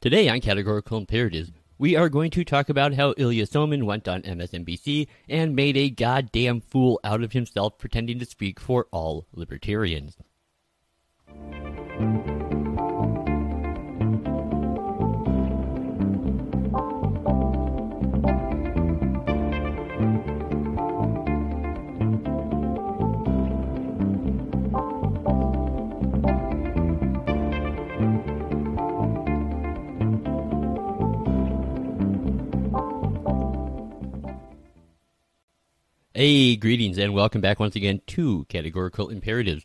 Today on Categorical Imperatives, we are going to talk about how Ilya Somin went on MSNBC and made a goddamn fool out of himself pretending to speak for all libertarians. Hey, greetings and welcome back once again to Categorical Imperatives.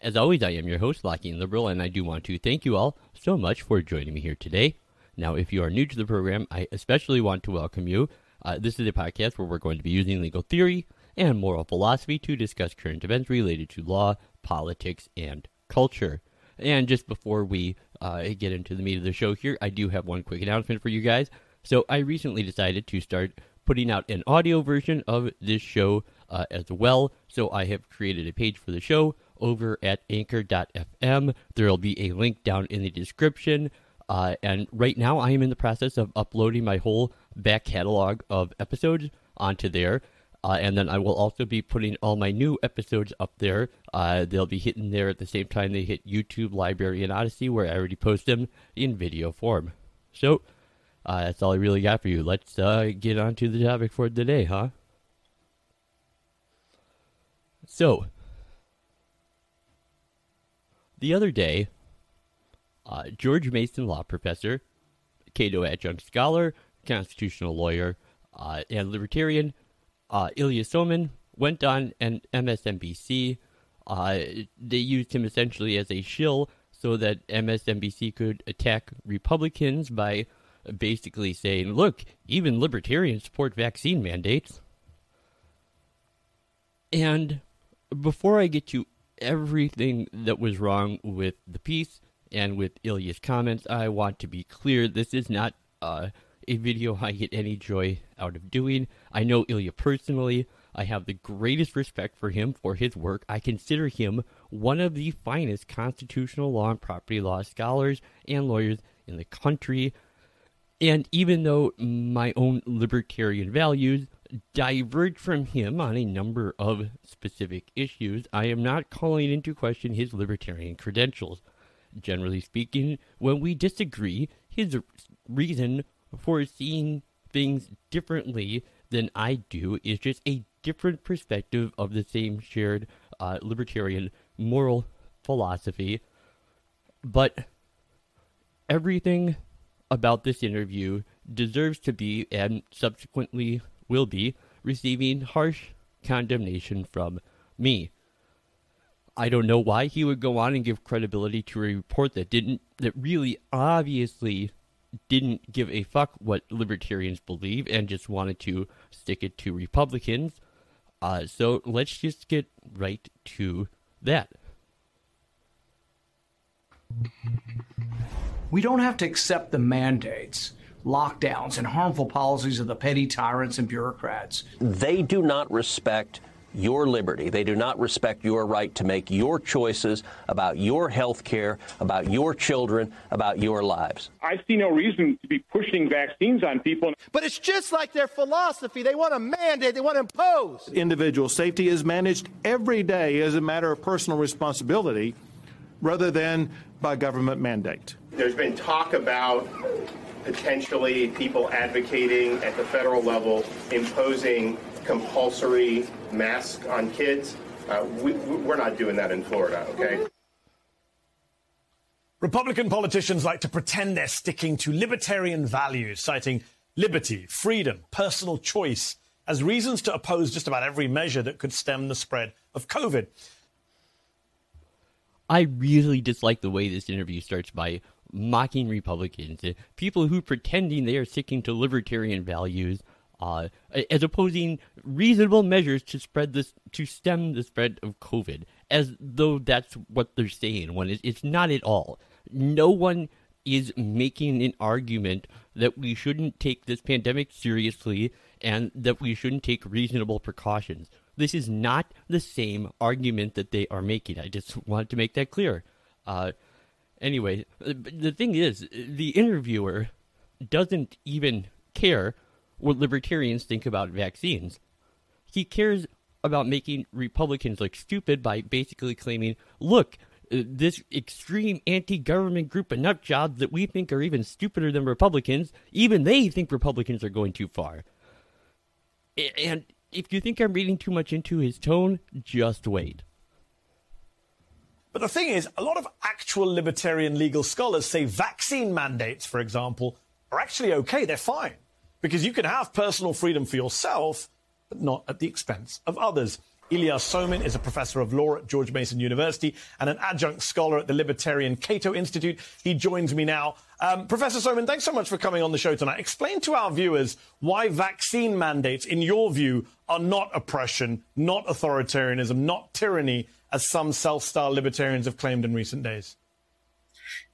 As always, I am your host, Lockean Liberal, and I do want to thank you all so much for joining me here today. Now, if you are new to the program, I especially want to welcome you. Uh, this is a podcast where we're going to be using legal theory and moral philosophy to discuss current events related to law, politics, and culture. And just before we uh, get into the meat of the show here, I do have one quick announcement for you guys. So, I recently decided to start putting out an audio version of this show uh, as well. So I have created a page for the show over at anchor.fm. There will be a link down in the description. Uh, and right now, I am in the process of uploading my whole back catalog of episodes onto there. Uh, and then I will also be putting all my new episodes up there. Uh, they'll be hitting there at the same time they hit YouTube, LBRY, and Odysee, where I already post them in video form. So, uh, that's all I really got for you. Let's uh, get on to the topic for today, huh? So, the other day, uh, George Mason law professor, Cato adjunct scholar, constitutional lawyer, uh, and libertarian uh, Ilya Somin went on an MSNBC. Uh, they used him essentially as a shill so that MSNBC could attack Republicans by basically saying, look, even libertarians support vaccine mandates. And before I get to everything that was wrong with the piece and with Ilya's comments, I want to be clear this is not uh, a video I get any joy out of doing. I know Ilya personally. I have the greatest respect for him for his work. I consider him one of the finest constitutional law and property law scholars and lawyers in the country. And even though my own libertarian values diverge from him on a number of specific issues, I am not calling into question his libertarian credentials. Generally speaking, when we disagree, his reason for seeing things differently than I do is just a different perspective of the same shared uh, libertarian moral philosophy. But everything about this interview deserves to be and subsequently will be receiving harsh condemnation from me. I don't know why he would go on and give credibility to a report that didn't that really obviously didn't give a fuck what libertarians believe and just wanted to stick it to Republicans. Uh, so let's just get right to that. We don't have to accept the mandates, lockdowns, and harmful policies of the petty tyrants and bureaucrats. They do not respect your liberty. They do not respect your right to make your choices about your health care, about your children, about your lives. I see no reason to be pushing vaccines on people. But it's just like their philosophy. They want to mandate, they want to impose. Individual safety is managed every day as a matter of personal responsibility rather than by government mandate. There's been talk about potentially people advocating at the federal level imposing compulsory masks on kids. Uh, we, we're not doing that in Florida, okay? Republican politicians like to pretend they're sticking to libertarian values, citing liberty, freedom, personal choice as reasons to oppose just about every measure that could stem the spread of COVID. I really dislike the way this interview starts by mocking Republicans, uh, people who pretending they are sticking to libertarian values, uh, as opposing reasonable measures to spread this to stem the spread of COVID, as though that's what they're saying. When it's, it's not at all. No one is making an argument that we shouldn't take this pandemic seriously and that we shouldn't take reasonable precautions. This is not the same argument that they are making. I just want to make that clear. Uh, Anyway, the thing is, the interviewer doesn't even care what libertarians think about vaccines. He cares about making Republicans look stupid by basically claiming, look, this extreme anti government group of nutjobs that we think are even stupider than Republicans, even they think Republicans are going too far. And if you think I'm reading too much into his tone, just wait. But the thing is, a lot of actual libertarian legal scholars say vaccine mandates, for example, are actually okay. They're fine. Because you can have personal freedom for yourself, but not at the expense of others. Ilya Somin is a professor of law at George Mason University and an adjunct scholar at the Libertarian Cato Institute. He joins me now. Um, professor Somin, thanks so much for coming on the show tonight. Explain to our viewers why vaccine mandates, in your view, are not oppression, not authoritarianism, not tyranny, as some self-styled libertarians have claimed in recent days?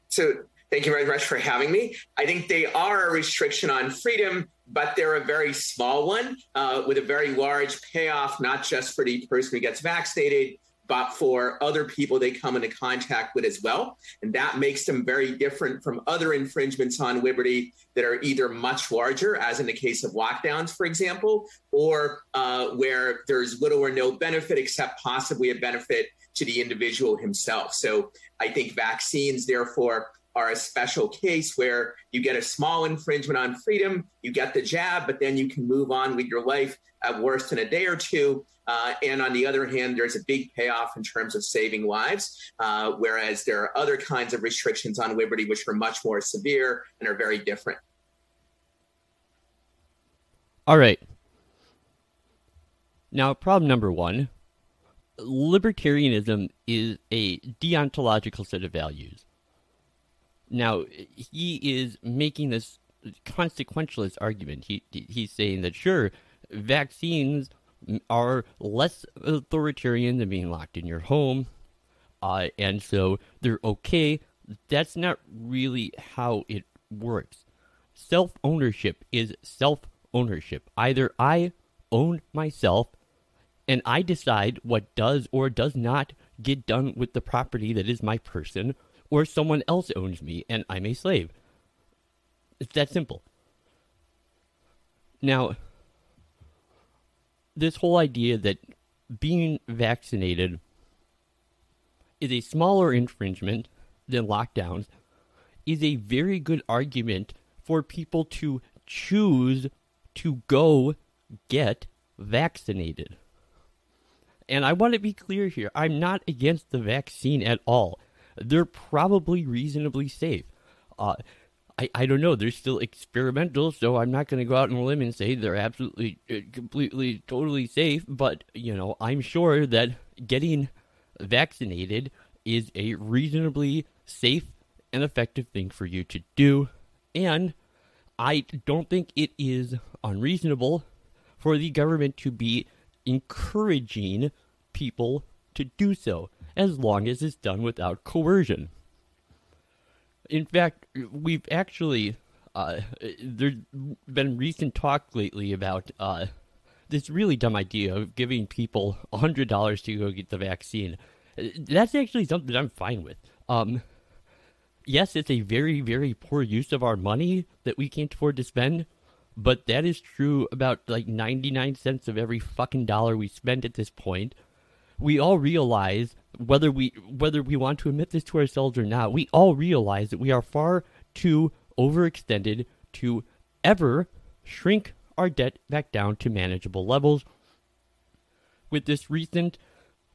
So thank you very much for having me. I think they are a restriction on freedom, but they're a very small one uh, with a very large payoff, not just for the person who gets vaccinated, but for other people they come into contact with as well. And that makes them very different from other infringements on liberty that are either much larger, as in the case of lockdowns, for example, or uh, where there's little or no benefit except possibly a benefit to the individual himself. So I think vaccines, therefore, are a special case where you get a small infringement on freedom, you get the jab, but then you can move on with your life at worst in a day or two. Uh, and on the other hand, there's a big payoff in terms of saving lives, uh, whereas there are other kinds of restrictions on liberty which are much more severe and are very different. All right. Now, problem number one libertarianism is a deontological set of values. Now, he is making this consequentialist argument. He he's saying that sure, vaccines are less authoritarian than being locked in your home, uh, and so they're okay. That's not really how it works. Self ownership is self ownership. Either I own myself and I decide what does or does not get done with the property that is my person, or someone else owns me and I'm a slave. It's that simple. Now, this whole idea that being vaccinated is a smaller infringement than lockdowns is a very good argument for people to choose to go get vaccinated. And I want to be clear here I'm not against the vaccine at all. They're probably reasonably safe. Uh, I, I don't know. They're still experimental, so I'm not going to go out on a limb and say they're absolutely, uh, completely, totally safe. But, you know, I'm sure that getting vaccinated is a reasonably safe and effective thing for you to do. And I don't think it is unreasonable for the government to be encouraging people to do so, as long as it's done without coercion in fact, we've actually uh, there's been recent talk lately about uh, this really dumb idea of giving people hundred dollars to go get the vaccine. That's actually something I'm fine with. Um, yes, it's a very very poor use of our money that we can't afford to spend, but that is true about like 99 cents of every fucking dollar we spend at this point. We all realize whether we whether we want to admit this to ourselves or not, we all realize that we are far too overextended to ever shrink our debt back down to manageable levels. With this recent,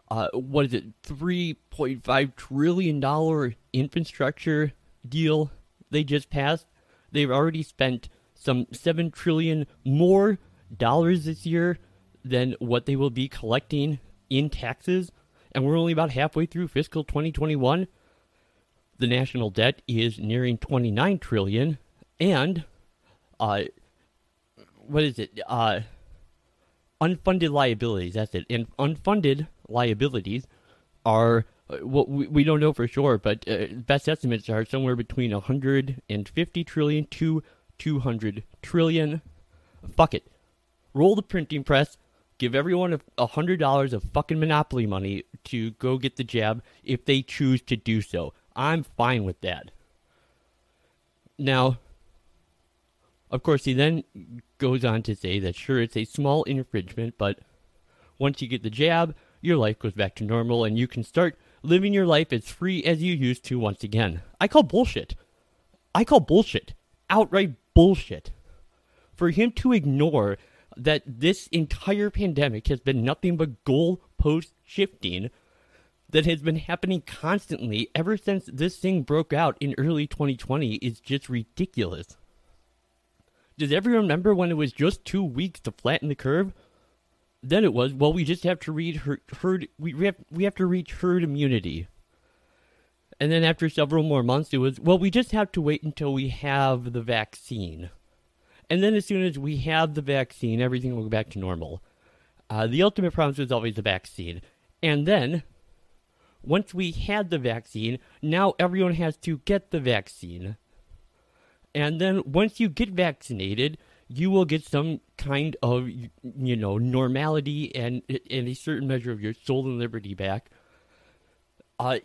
uh, what is it, three point five trillion dollar infrastructure deal they just passed, they've already spent some seven trillion more dollars this year than what they will be collecting in taxes and we're only about halfway through fiscal 2021. The national debt is nearing 29 trillion, and uh, what is it? Uh, unfunded liabilities. That's it. And unfunded liabilities are uh, what we, we don't know for sure, but uh, best estimates are somewhere between 150 trillion to 200 trillion. Fuck it. Roll the printing press give everyone a hundred dollars of fucking monopoly money to go get the jab if they choose to do so. I'm fine with that. Now, of course, he then goes on to say that sure, it's a small infringement, but once you get the jab, your life goes back to normal and you can start living your life as free as you used to once again. I call bullshit. I call bullshit. Outright bullshit. For him to ignore that this entire pandemic has been nothing but goalpost shifting that has been happening constantly ever since this thing broke out in early 2020 is just ridiculous. Does everyone remember when it was just two weeks to flatten the curve? Then it was, well, we just have to read herd, herd we have we have to reach herd immunity. And then after several more months, it was, well, we just have to wait until we have the vaccine. And then as soon as we have the vaccine, everything will go back to normal. Uh, the ultimate promise was always the vaccine. And then, once we had the vaccine, now everyone has to get the vaccine. And then once you get vaccinated, you will get some kind of, you know, normality and, and a certain measure of your soul and liberty back. Uh,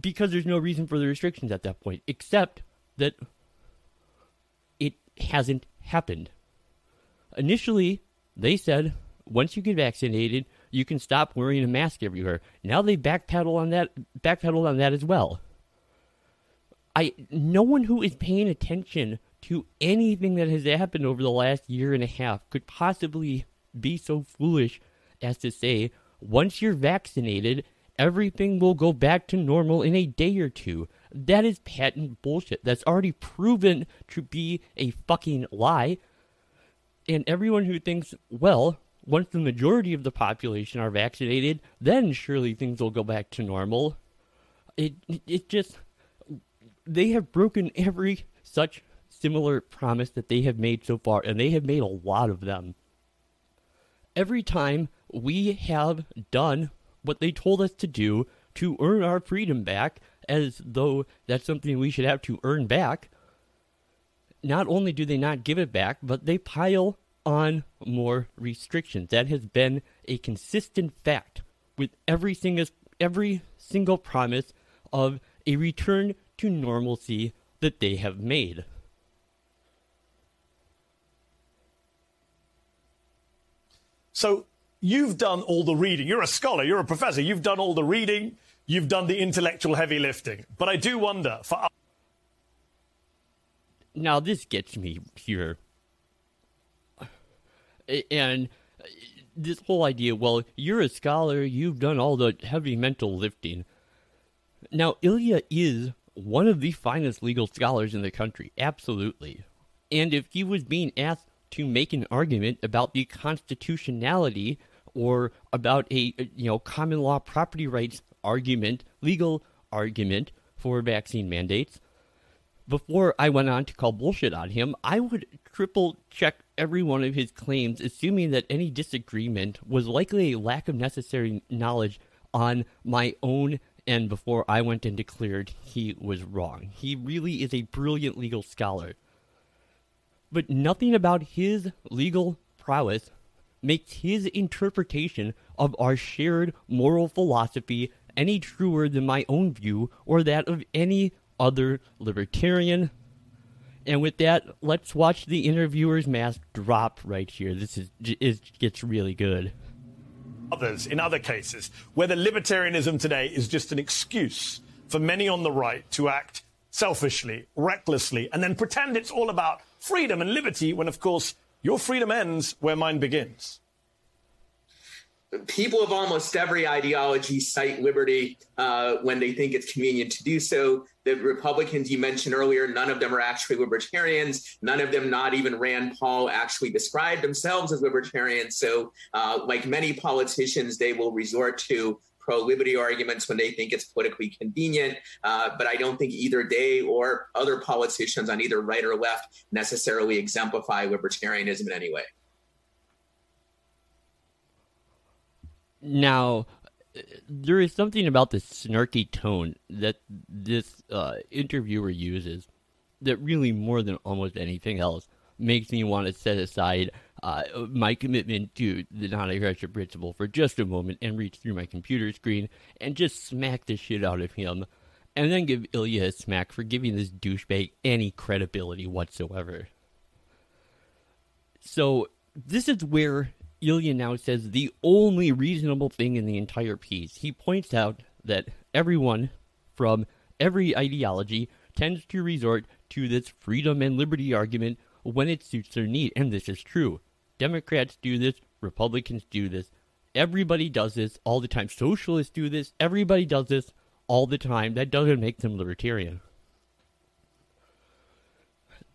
because there's no reason for the restrictions at that point, except that it hasn't happened. Initially, they said once you get vaccinated, you can stop wearing a mask everywhere. Now they backpedal on that, backpedal on that as well. I no one who is paying attention to anything that has happened over the last year and a half could possibly be so foolish as to say once you're vaccinated, everything will go back to normal in a day or two. That is patent bullshit. That's already proven to be a fucking lie. And everyone who thinks, well, once the majority of the population are vaccinated, then surely things will go back to normal. It it just they have broken every such similar promise that they have made so far, and they have made a lot of them. Every time we have done what they told us to do to earn our freedom back, as though that's something we should have to earn back, not only do they not give it back, but they pile on more restrictions. That has been a consistent fact with every single every single promise of a return to normalcy that they have made. So you've done all the reading. You're a scholar, you're a professor. You've done all the reading, you've done the intellectual heavy lifting. But I do wonder for now this gets me here. And uh, this whole idea, well, you're a scholar, you've done all the heavy mental lifting. Now, Ilya is one of the finest legal scholars in the country, absolutely. And if he was being asked to make an argument about the constitutionality or about a you know common law property rights argument, legal argument for vaccine mandates, before I went on to call bullshit on him, I would triple check every one of his claims, assuming that any disagreement was likely a lack of necessary knowledge on my own and before I went and declared he was wrong. He really is a brilliant legal scholar. But nothing about his legal prowess makes his interpretation of our shared moral philosophy any truer than my own view or that of any other libertarian. And with that, let's watch the interviewer's mask drop right here. This is it gets really good. Others, in other cases, whether libertarianism today is just an excuse for many on the right to act selfishly, recklessly, and then pretend it's all about freedom and liberty when, of course, your freedom ends where mine begins people of almost every ideology cite liberty uh, when they think it's convenient to do so. The Republicans you mentioned earlier, none of them are actually libertarians. None of them, not even Rand Paul, actually describe themselves as libertarians. So, uh, like many politicians, they will resort to pro liberty arguments when they think it's politically convenient. Uh, but I don't think either they or other politicians on either right or left necessarily exemplify libertarianism in any way. Now, there is something about the snarky tone that this uh, interviewer uses that really, more than almost anything else, makes me want to set aside uh, my commitment to the non-aggression principle for just a moment and reach through my computer screen and just smack the shit out of him. and then give Ilya a smack for giving this douchebag any credibility whatsoever. So, this is where Ilya now says the only reasonable thing in the entire piece. He points out that everyone from every ideology tends to resort to this freedom and liberty argument when it suits their need, and this is true. Democrats do this, Republicans do this, everybody does this all the time. Socialists do this, everybody does this all the time. That doesn't make them libertarian.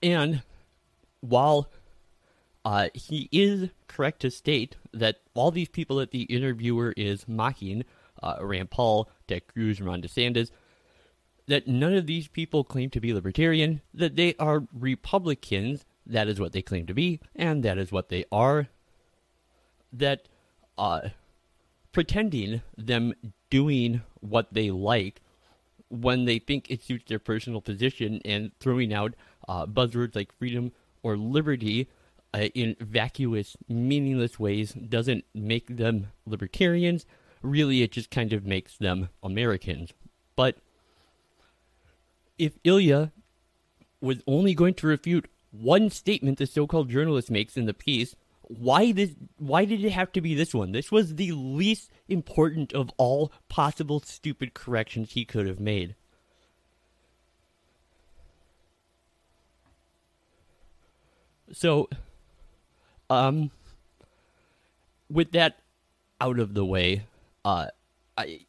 And while uh, he is correct to state that all these people that the interviewer is mocking, uh, Rand Paul, Ted Cruz, Ron DeSantis, that none of these people claim to be libertarian, that they are Republicans, that is what they claim to be, and that is what they are. That uh, pretending them doing what they like when they think it suits their personal position and throwing out uh, buzzwords like freedom or liberty uh, in vacuous, meaningless ways doesn't make them libertarians. Really, it just kind of makes them Americans. But if Ilya was only going to refute one statement the so-called journalist makes in the piece, why this? Why did it have to be this one? This was the least important of all possible stupid corrections he could have made. So, um, with that out of the way, uh, I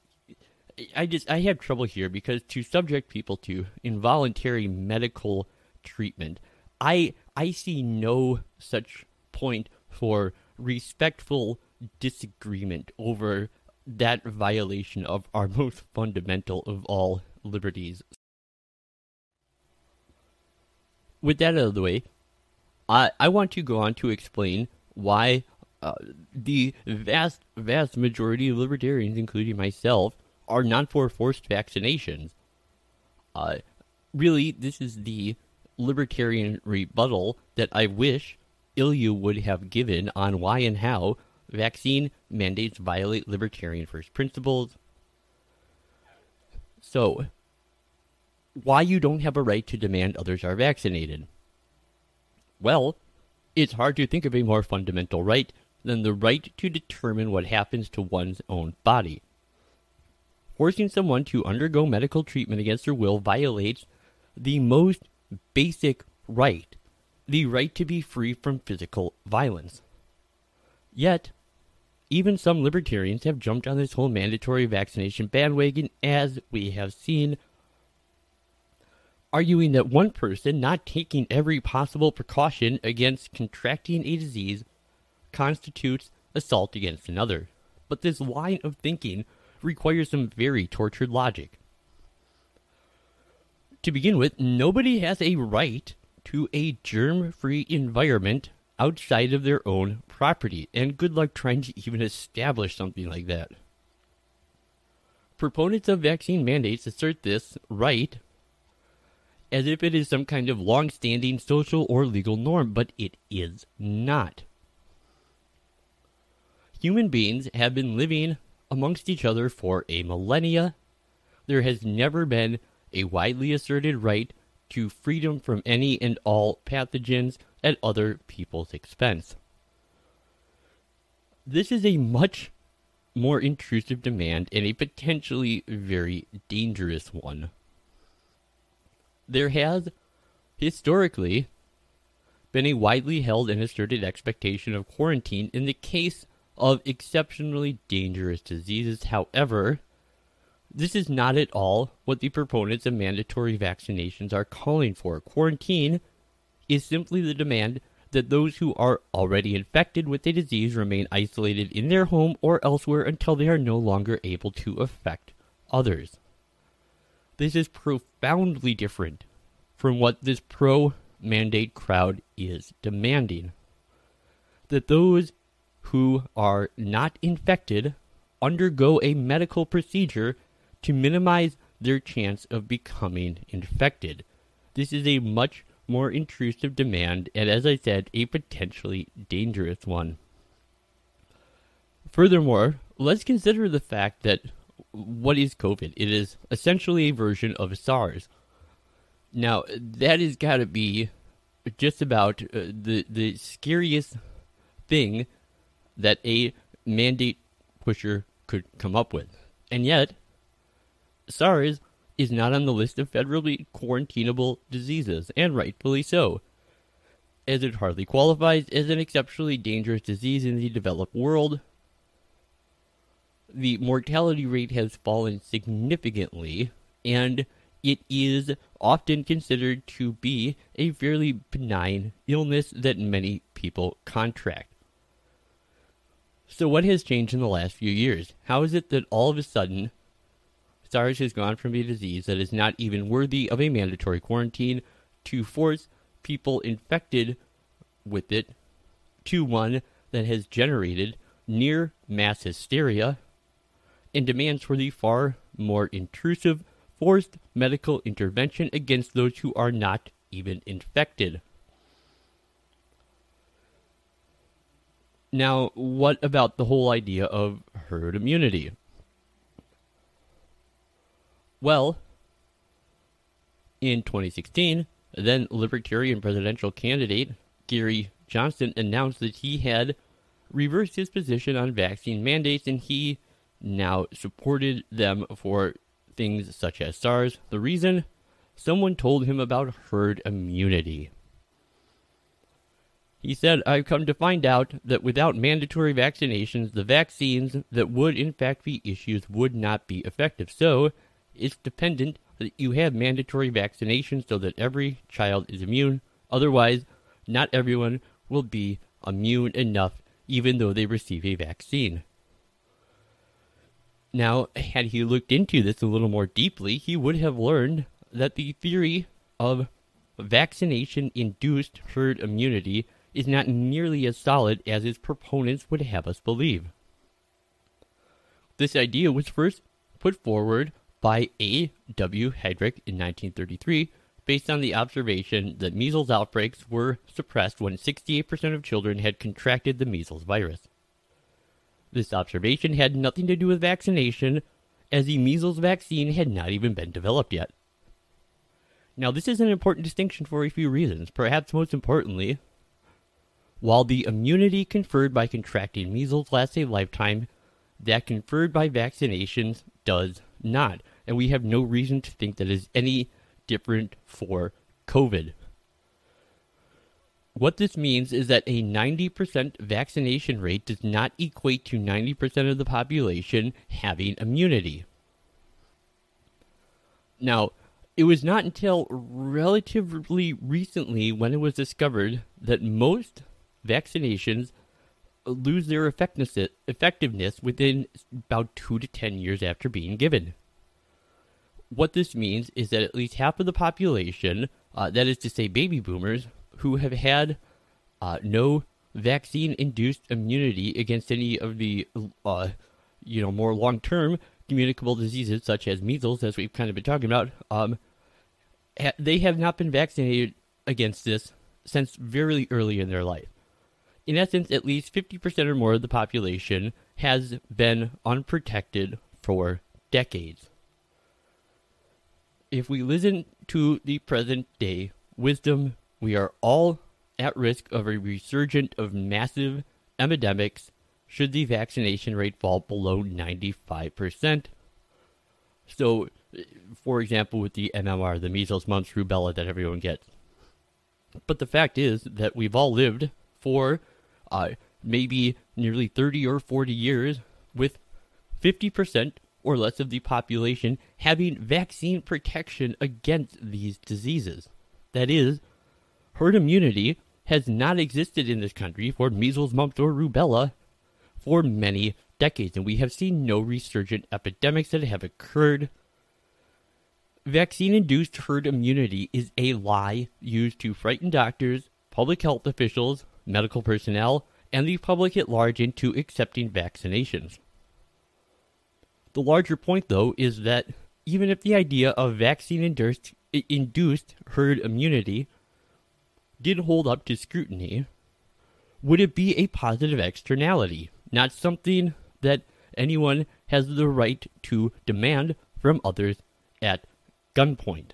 I just I have trouble here because to subject people to involuntary medical treatment, I I see no such point for respectful disagreement over that violation of our most fundamental of all liberties. With that out of the way, I I want to go on to explain why uh, the vast vast majority of libertarians, including myself, are not for forced vaccinations. Uh, really, this is the libertarian rebuttal that I wish Ilya would have given on why and how vaccine mandates violate libertarian first principles. So, why you don't have a right to demand others are vaccinated? Well, it's hard to think of a more fundamental right than the right to determine what happens to one's own body. Forcing someone to undergo medical treatment against their will violates the most basic right the right to be free from physical violence. Yet, even some libertarians have jumped on this whole mandatory vaccination bandwagon, as we have seen, arguing that one person not taking every possible precaution against contracting a disease constitutes assault against another. But this line of thinking requires some very tortured logic. To begin with, nobody has a right to a germ free environment outside of their own property. And good luck trying to even establish something like that. Proponents of vaccine mandates assert this right as if it is some kind of long standing social or legal norm, but it is not. Human beings have been living amongst each other for a millennia. There has never been a widely asserted right to freedom from any and all pathogens at other people's expense. This is a much more intrusive demand and a potentially very dangerous one. There has, historically, been a widely held and asserted expectation of quarantine in the case of exceptionally dangerous diseases. However, this is not at all what the proponents of mandatory vaccinations are calling for. Quarantine is simply the demand that those who are already infected with a disease remain isolated in their home or elsewhere until they are no longer able to affect others. This is profoundly different from what this pro mandate crowd is demanding. That those who are not infected undergo a medical procedure to minimize their chance of becoming infected. This is a much more intrusive demand, and as I said, a potentially dangerous one. Furthermore, let's consider the fact that what is COVID? It is essentially a version of SARS. Now, that has got to be just about uh, the the scariest thing that a mandate pusher could come up with. And yet, SARS is not on the list of federally quarantinable diseases, and rightfully so, as it hardly qualifies as an exceptionally dangerous disease in the developed world. The mortality rate has fallen significantly, and it is often considered to be a fairly benign illness that many people contract. So, what has changed in the last few years? How is it that all of a sudden SARS has gone from a disease that is not even worthy of a mandatory quarantine to force people infected with it to one that has generated near mass hysteria and demands for the far more intrusive forced medical intervention against those who are not even infected. Now, what about the whole idea of herd immunity? Well, in 2016, then Libertarian presidential candidate Gary Johnson announced that he had reversed his position on vaccine mandates and he now supported them for things such as SARS. The reason? Someone told him about herd immunity. He said, I've come to find out that without mandatory vaccinations, the vaccines that would in fact be issued would not be effective. So, it's dependent that you have mandatory vaccinations so that every child is immune. Otherwise, not everyone will be immune enough even though they receive a vaccine. Now, had he looked into this a little more deeply, he would have learned that the theory of vaccination induced herd immunity is not nearly as solid as its proponents would have us believe. This idea was first put forward by A. W. Hedrich in 1933 based on the observation that measles outbreaks were suppressed when 68% of children had contracted the measles virus. This observation had nothing to do with vaccination, as the measles vaccine had not even been developed yet. Now, this is an important distinction for a few reasons. Perhaps most importantly, while the immunity conferred by contracting measles lasts a lifetime, that conferred by vaccinations does not. And we have no reason to think that is any different for COVID. What this means is that a 90% vaccination rate does not equate to 90% of the population having immunity. Now, it was not until relatively recently when it was discovered that most vaccinations lose their effectiveness within about 2 to 10 years after being given. What this means is that at least half of the population, uh, that is to say baby boomers, who have had uh, no vaccine induced immunity against any of the uh, you know more long term communicable diseases such as measles, as we've kind of been talking about, um, ha- they have not been vaccinated against this since very early in their life. In essence, at least 50% or more of the population has been unprotected for decades. If we listen to the present day wisdom we are all at risk of a resurgence of massive epidemics should the vaccination rate fall below 95%. So, for example, with the MMR, the measles, mumps, rubella that everyone gets. But the fact is that we've all lived for uh, maybe nearly 30 or 40 years with 50% or less of the population having vaccine protection against these diseases. That is, herd immunity has not existed in this country for measles, mumps, or rubella for many decades, and we have seen no resurgent epidemics that have occurred. Vaccine induced herd immunity is a lie used to frighten doctors, public health officials, medical personnel, and the public at large into accepting vaccinations. The larger point, though, is that even if the idea of vaccine induced, induced herd immunity did hold up to scrutiny, would it be a positive externality, not something that anyone has the right to demand from others at gunpoint.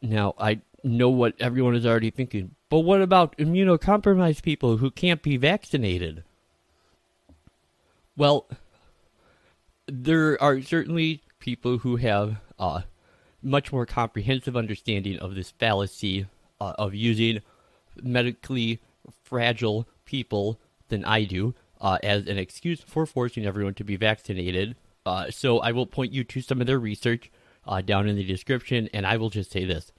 Now, I know what everyone is already thinking, but what about immunocompromised people who can't be vaccinated? Well, there are certainly people who have uh, much more comprehensive understanding of this fallacy uh, of using medically fragile people than I do uh, as an excuse for forcing everyone to be vaccinated. Uh, so I will point you to some of their research uh, down in the description, and I will just say this.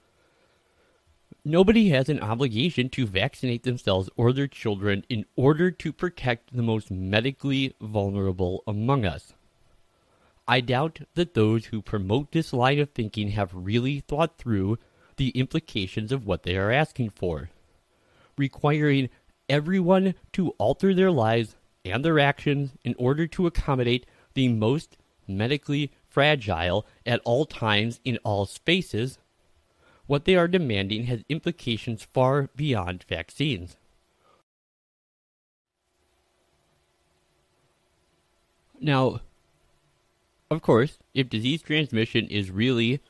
Nobody has an obligation to vaccinate themselves or their children in order to protect the most medically vulnerable among us. I doubt that those who promote this line of thinking have really thought through the implications of what they are asking for. Requiring everyone to alter their lives and their actions in order to accommodate the most medically fragile at all times in all spaces, what they are demanding has implications far beyond vaccines. Now, of course, if disease transmission is really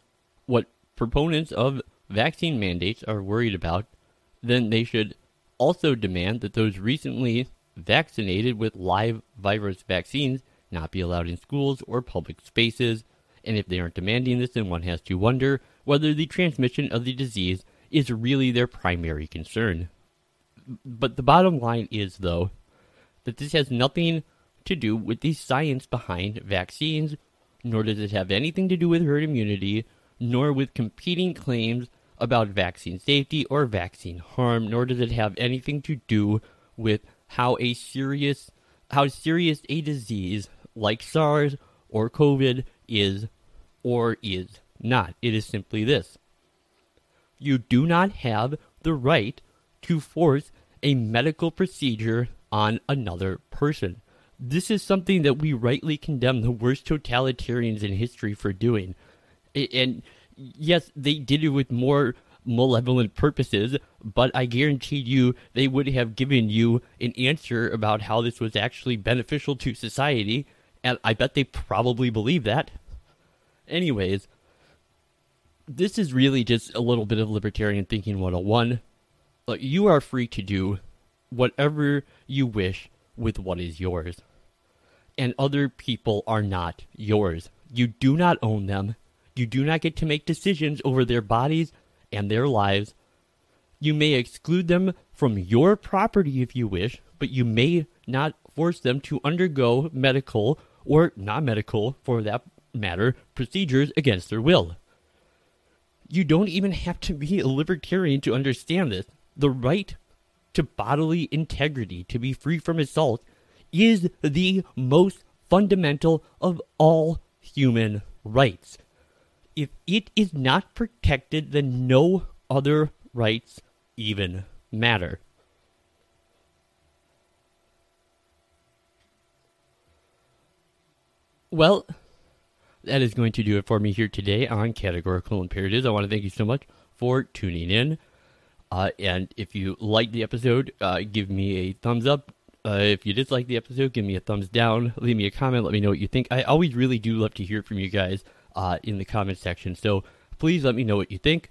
what proponents of vaccine mandates are worried about, then they should also demand that those recently vaccinated with live virus vaccines not be allowed in schools or public spaces. And if they aren't demanding this, then one has to wonder whether the transmission of the disease is really their primary concern. But the bottom line is, though, that this has nothing to do with the science behind vaccines, nor does it have anything to do with herd immunity, nor with competing claims about vaccine safety or vaccine harm, nor does it have anything to do with how a serious how serious a disease like SARS or COVID is or is not. It is simply this. You do not have the right to force a medical procedure on another person. This is something that we rightly condemn the worst totalitarians in history for doing. And yes, they did it with more malevolent purposes, but I guarantee you they would have given you an answer about how this was actually beneficial to society, and I bet they probably believe that. Anyways, this is really just a little bit of libertarian thinking 101. You are free to do whatever you wish with what is yours. And other people are not yours. You do not own them. You do not get to make decisions over their bodies and their lives. You may exclude them from your property if you wish, but you may not force them to undergo medical or non medical, for that matter, procedures against their will. You don't even have to be a libertarian to understand this. The right to bodily integrity, to be free from assault, is the most fundamental of all human rights. If it is not protected, then no other rights even matter. Well, that is going to do it for me here today on Categorical Imperatives. I want to thank you so much for tuning in. Uh, and if you like the episode, uh, give me a thumbs up. Uh, if you dislike the episode, give me a thumbs down. Leave me a comment. Let me know what you think. I always really do love to hear from you guys uh, in the comment section. So please let me know what you think.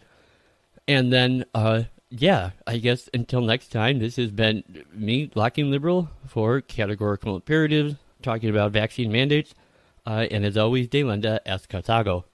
And then, uh, yeah, I guess until next time, this has been me, Lockean Liberal, for Categorical Imperatives, talking about vaccine mandates. Uh, and as always, Delenda est Carthago. motherfucker,